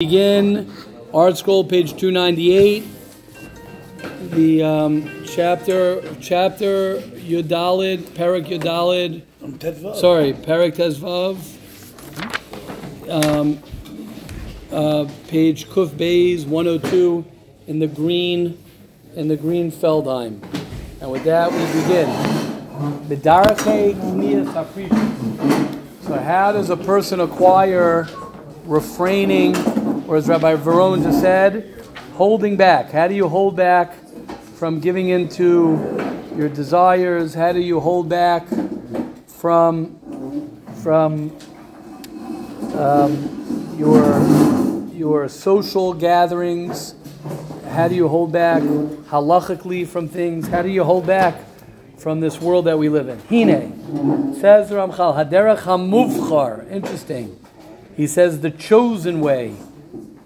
Begin Art Scroll, page 298. The um, chapter, chapter Yudalid, Perak Yudalid. Sorry, Perak Tezvav. Um, uh, page Kuf Bays 102 in the green, in the green Feldheim. And with that, we begin. Bidarake Kniyas Haprisha. So, how does a person acquire refraining, or as Rabbi Veron just said, holding back? How do you hold back from giving into your desires? How do you hold back from from um, your your social gatherings? How do you hold back halachically from things? How do you hold back from this world that we live in? Hine says Ramchal Haderach Hamuvchar. Interesting. He says the chosen way,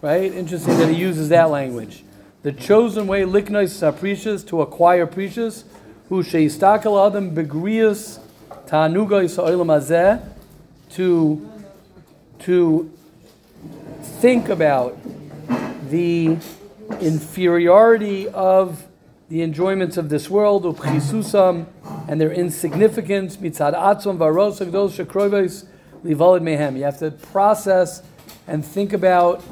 right? Interesting that he uses that language. The chosen way, liknois saprishas, to acquire prishus, who sheistakel adam begrius tanugai sa'olam hazeh, to to think about the inferiority of the enjoyments of this world, upchisusam, and their insignificance, mitzad atzom varos those shekroves livalid mehem. You have to process and think about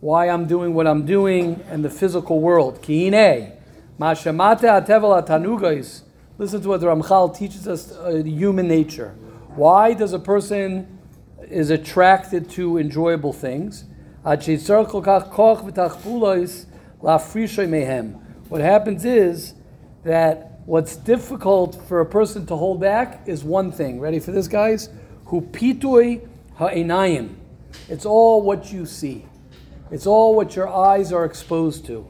why I'm doing what I'm doing and the physical world. Kiine, mashamate atevel tanugais. Listen to what Ramchal teaches us uh, human nature. Why does a person is attracted to enjoyable things? What happens is that what's difficult for a person to hold back is one thing. Ready for this, guys? Hu pitui ha'enayim. It's all what you see. It's all what your eyes are exposed to.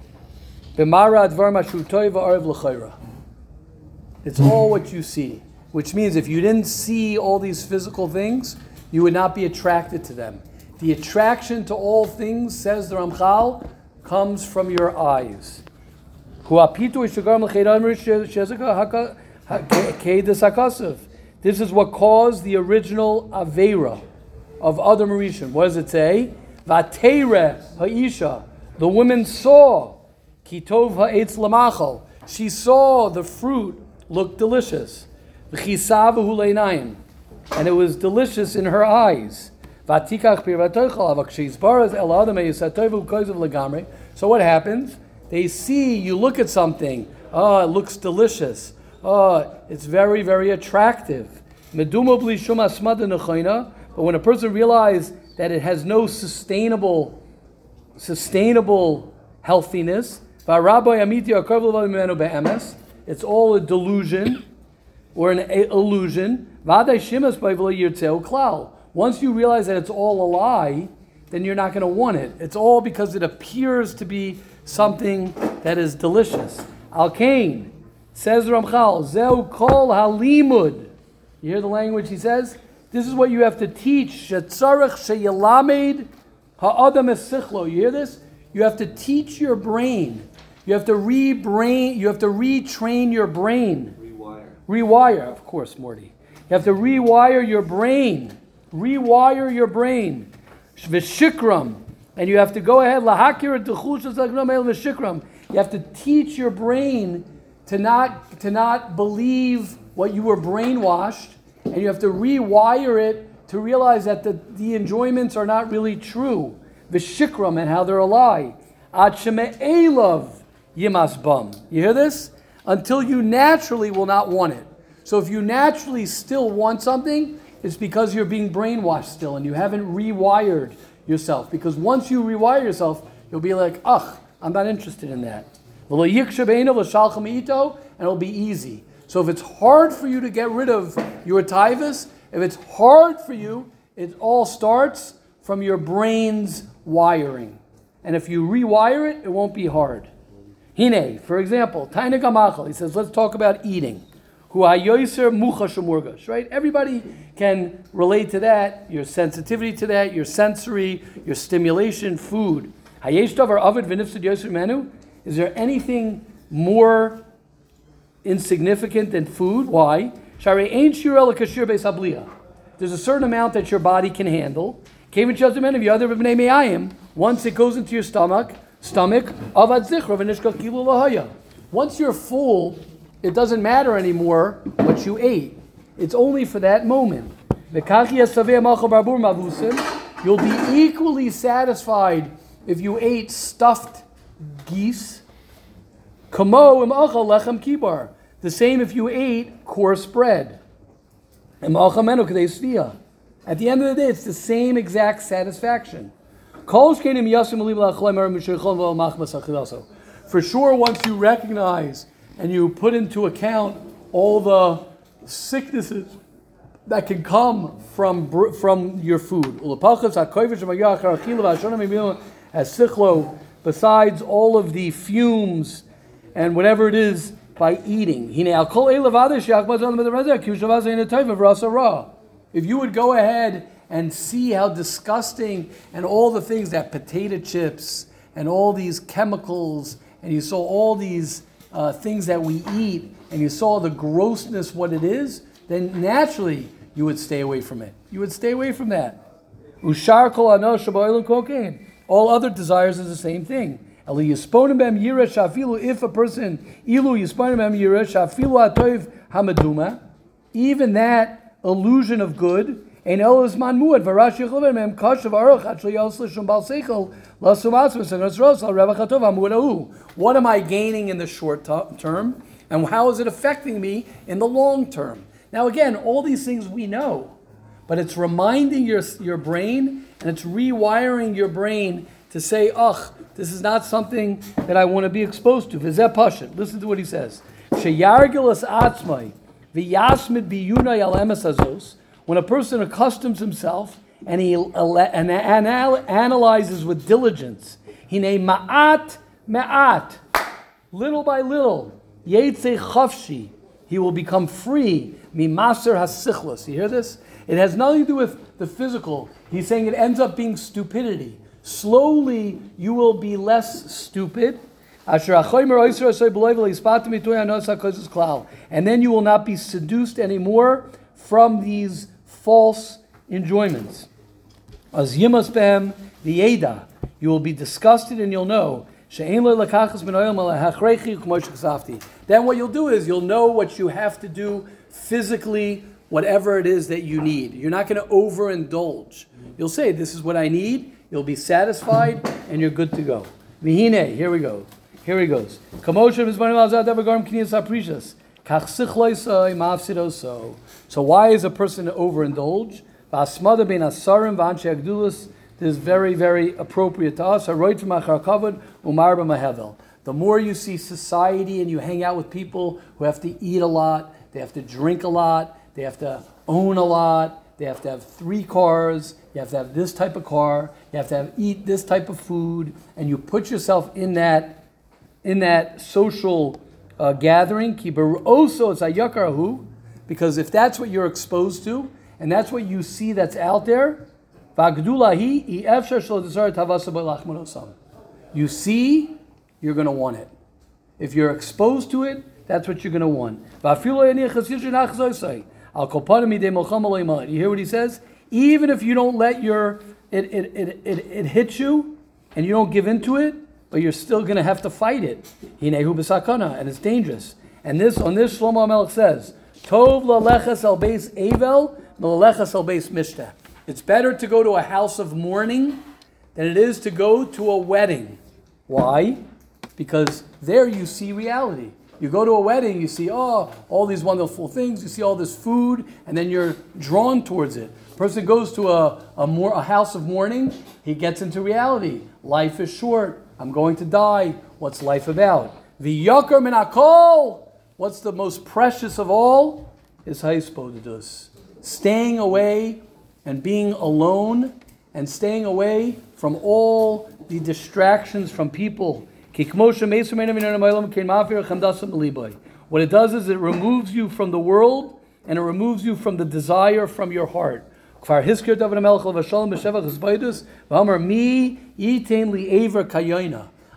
It's all what you see. Which means if you didn't see all these physical things, you would not be attracted to them. The attraction to all things, says the Ramchal, comes from your eyes. This is what caused the original Avera of Adam Harishon. What does it say? Vatere ha'isha. The woman saw kitov ha'etz lamachal. She saw the fruit look delicious. And it was delicious in her eyes. So what happens? They see, you look at something, oh, it looks delicious. Oh, it's very, very attractive. But when a person realizes that it has no sustainable, sustainable healthiness, it's all a delusion or an illusion. Once you realize that it's all a lie, then you're not going to want it. It's all because it appears to be something that is delicious. Al Kain says Ramchal, Zeu kol halimud. You hear the language he says? This is what you have to teach. Shetzarech sheyalamed ha'adam esichlo. You hear this? You have to teach your brain. You have to re-brain. You have to retrain your brain. Rewire. Rewire, of course, Morty. You have to rewire your brain. Rewire your brain. Vishikram. And you have to go ahead. You have to teach your brain to not, to not believe what you were brainwashed, and you have to rewire it to realize that the, the enjoyments are not really true. The shikram and how they're a lie. Elav yimas bum. You hear this? Until you naturally will not want it. So if you naturally still want something, it's because you're being brainwashed still and you haven't rewired yourself. Because once you rewire yourself, you'll be like, ugh, I'm not interested in that. And it'll be easy. So if it's hard for you to get rid of your tivus, if it's hard for you, it all starts from your brain's wiring. And if you rewire it, it won't be hard. Hine, for example, Taina Gamachal, he says, let's talk about eating. Right? Everybody can relate to that, your sensitivity to that, your sensory, your stimulation, food. Hayesh davar avid v'nifsid menu? Is there anything more insignificant than food? Why? There's a certain amount that your body can handle. Once it goes into your stomach, stomach. Once you're full, it doesn't matter anymore what you ate. It's only for that moment. You'll be equally satisfied if you ate stuffed geese. The same if you ate coarse bread. At the end of the day, it's the same exact satisfaction. For sure, once you recognize and you put into account all the sicknesses that can come from, from your food. Besides all of the fumes and whatever it is by eating. If you would go ahead and see how disgusting and all the things that potato chips and all these chemicals and you saw all these uh, things that we eat and you saw the grossness what it is, then naturally you would stay away from it. You would stay away from that. All other desires is the same thing. If a person ilu hamaduma, even that illusion of good, and elos man muad varash yechovem mem kashav aruch actually yos lishum bal seichel and osros al revachatov amudahu. What am I gaining in the short term, and how is it affecting me in the long term? Now, again, all these things we know, but it's reminding your your brain and it's rewiring your brain to say, ugh, this is not something that I want to be exposed to. Vizeh Pashat. Listen to what he says. Sheyargilas atzmai v'yasmid biyunay al azos. When a person accustoms himself and he and analyzes with diligence, he hine ma'at ma'at, little by little, yetze chafshi, he will become free. Mimaser hasichlos. You hear this? It has nothing to do with the physical. He's saying it ends up being stupidity. Slowly, you will be less stupid. And then you will not be seduced anymore from these false enjoyments. As yimas the Eda, you will be disgusted and you'll know. Then what you'll do is you'll know what you have to do physically, whatever it is that you need. You're not going to overindulge. You'll say, This is what I need You'll be satisfied and you're good to go. Mihine, here we go. Here he goes. So why is a person overindulge? This is very, very appropriate to us. The more you see society and you hang out with people who have to eat a lot, they have to drink a lot, they have to own a lot, they have to have three cars, you have to have this type of car, you have to have eat this type of food, and you put yourself in that in that social uh, gathering. Also, it's a ayakarahu, because if that's what you're exposed to, and that's what you see that's out there, you see, you're going to want it. If you're exposed to it, that's what you're going to want. You hear what he says? Even if you don't let your it it, it, it, it hit you and you don't give into it, but you're still going to have to fight it. And it's dangerous. And this on this Shlomo Melech says, Tov laleches al beis Avel, laleches al beis Mishtah. It's better to go to a house of mourning than it is to go to a wedding. Why? Because there you see reality. You go to a wedding, you see, oh, all these wonderful things, you see all this food, and then you're drawn towards it. Person goes to a, a, more, a house of mourning, he gets into reality. Life is short. I'm going to die. What's life about? The yakar minakol. What's the most precious of all? Is haispodidus. Staying away and being alone and staying away from all the distractions from people what it does is it removes you from the world and it removes you from the desire from your heart.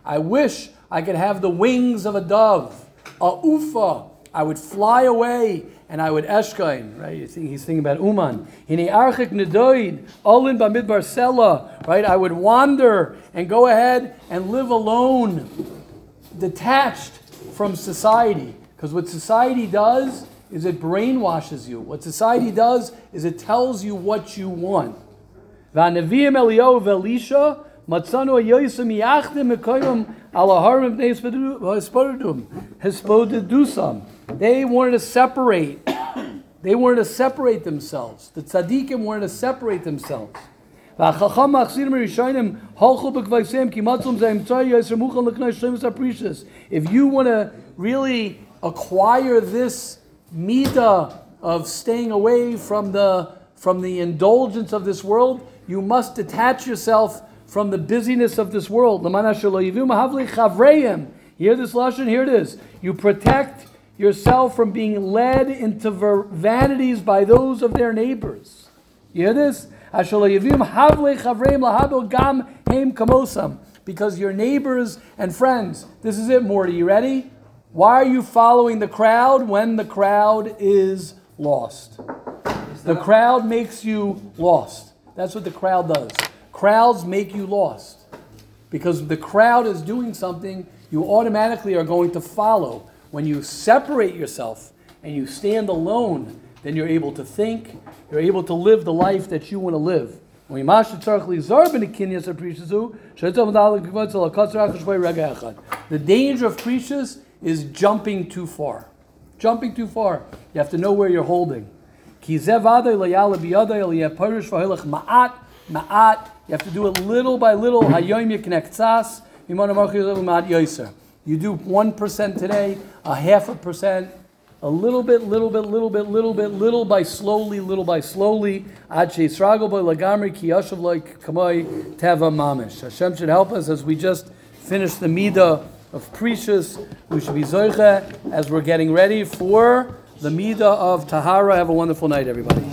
I wish I could have the wings of a dove, a ufa, I would fly away and I would eshkaim, right? He's thinking about Uman. In Archik in Olin Bamidbar Sela, right? I would wander and go ahead and live alone, detached from society. Because what society does is it brainwashes you. What society does is it tells you what you want. Vanavim Elio Velisha, Matzano yoisum yachdim mekoyim alaharim v'neisparadum hispodedusam. They wanted to separate. They wanted to separate themselves. The tzaddikim wanted to separate themselves. והחכם האחסינים הראשונים הלכו בכבשיהם כי מצום זה אמצעי יסר מוכן לקנות 12 פרישס. If you want to really acquire this midah of staying away from the, from the indulgence of this world, you must detach yourself from the busyness of this world. Hear this lashon. Here it is. You protect yourself from being led into ver- vanities by those of their neighbors. You hear this? Because your neighbors and friends. This is it, Morty. You ready? Why are you following the crowd when the crowd is lost? The crowd makes you lost. That's what the crowd does. Crowds make you lost. Because the crowd is doing something, you automatically are going to follow. When you separate yourself and you stand alone, then you're able to think, you're able to live the life that you want to live. The danger of prishus is jumping too far. Jumping too far. You have to know where you're holding. Ma'at, ma'at. You have to do it little by little. You do 1% today, a half a percent, a little bit, little bit, little bit, little bit, little by slowly, little by slowly. Hashem should help us as we just finish the midah of prishus. We should be zoiche as we're getting ready for the midah of tahara. Have a wonderful night, everybody.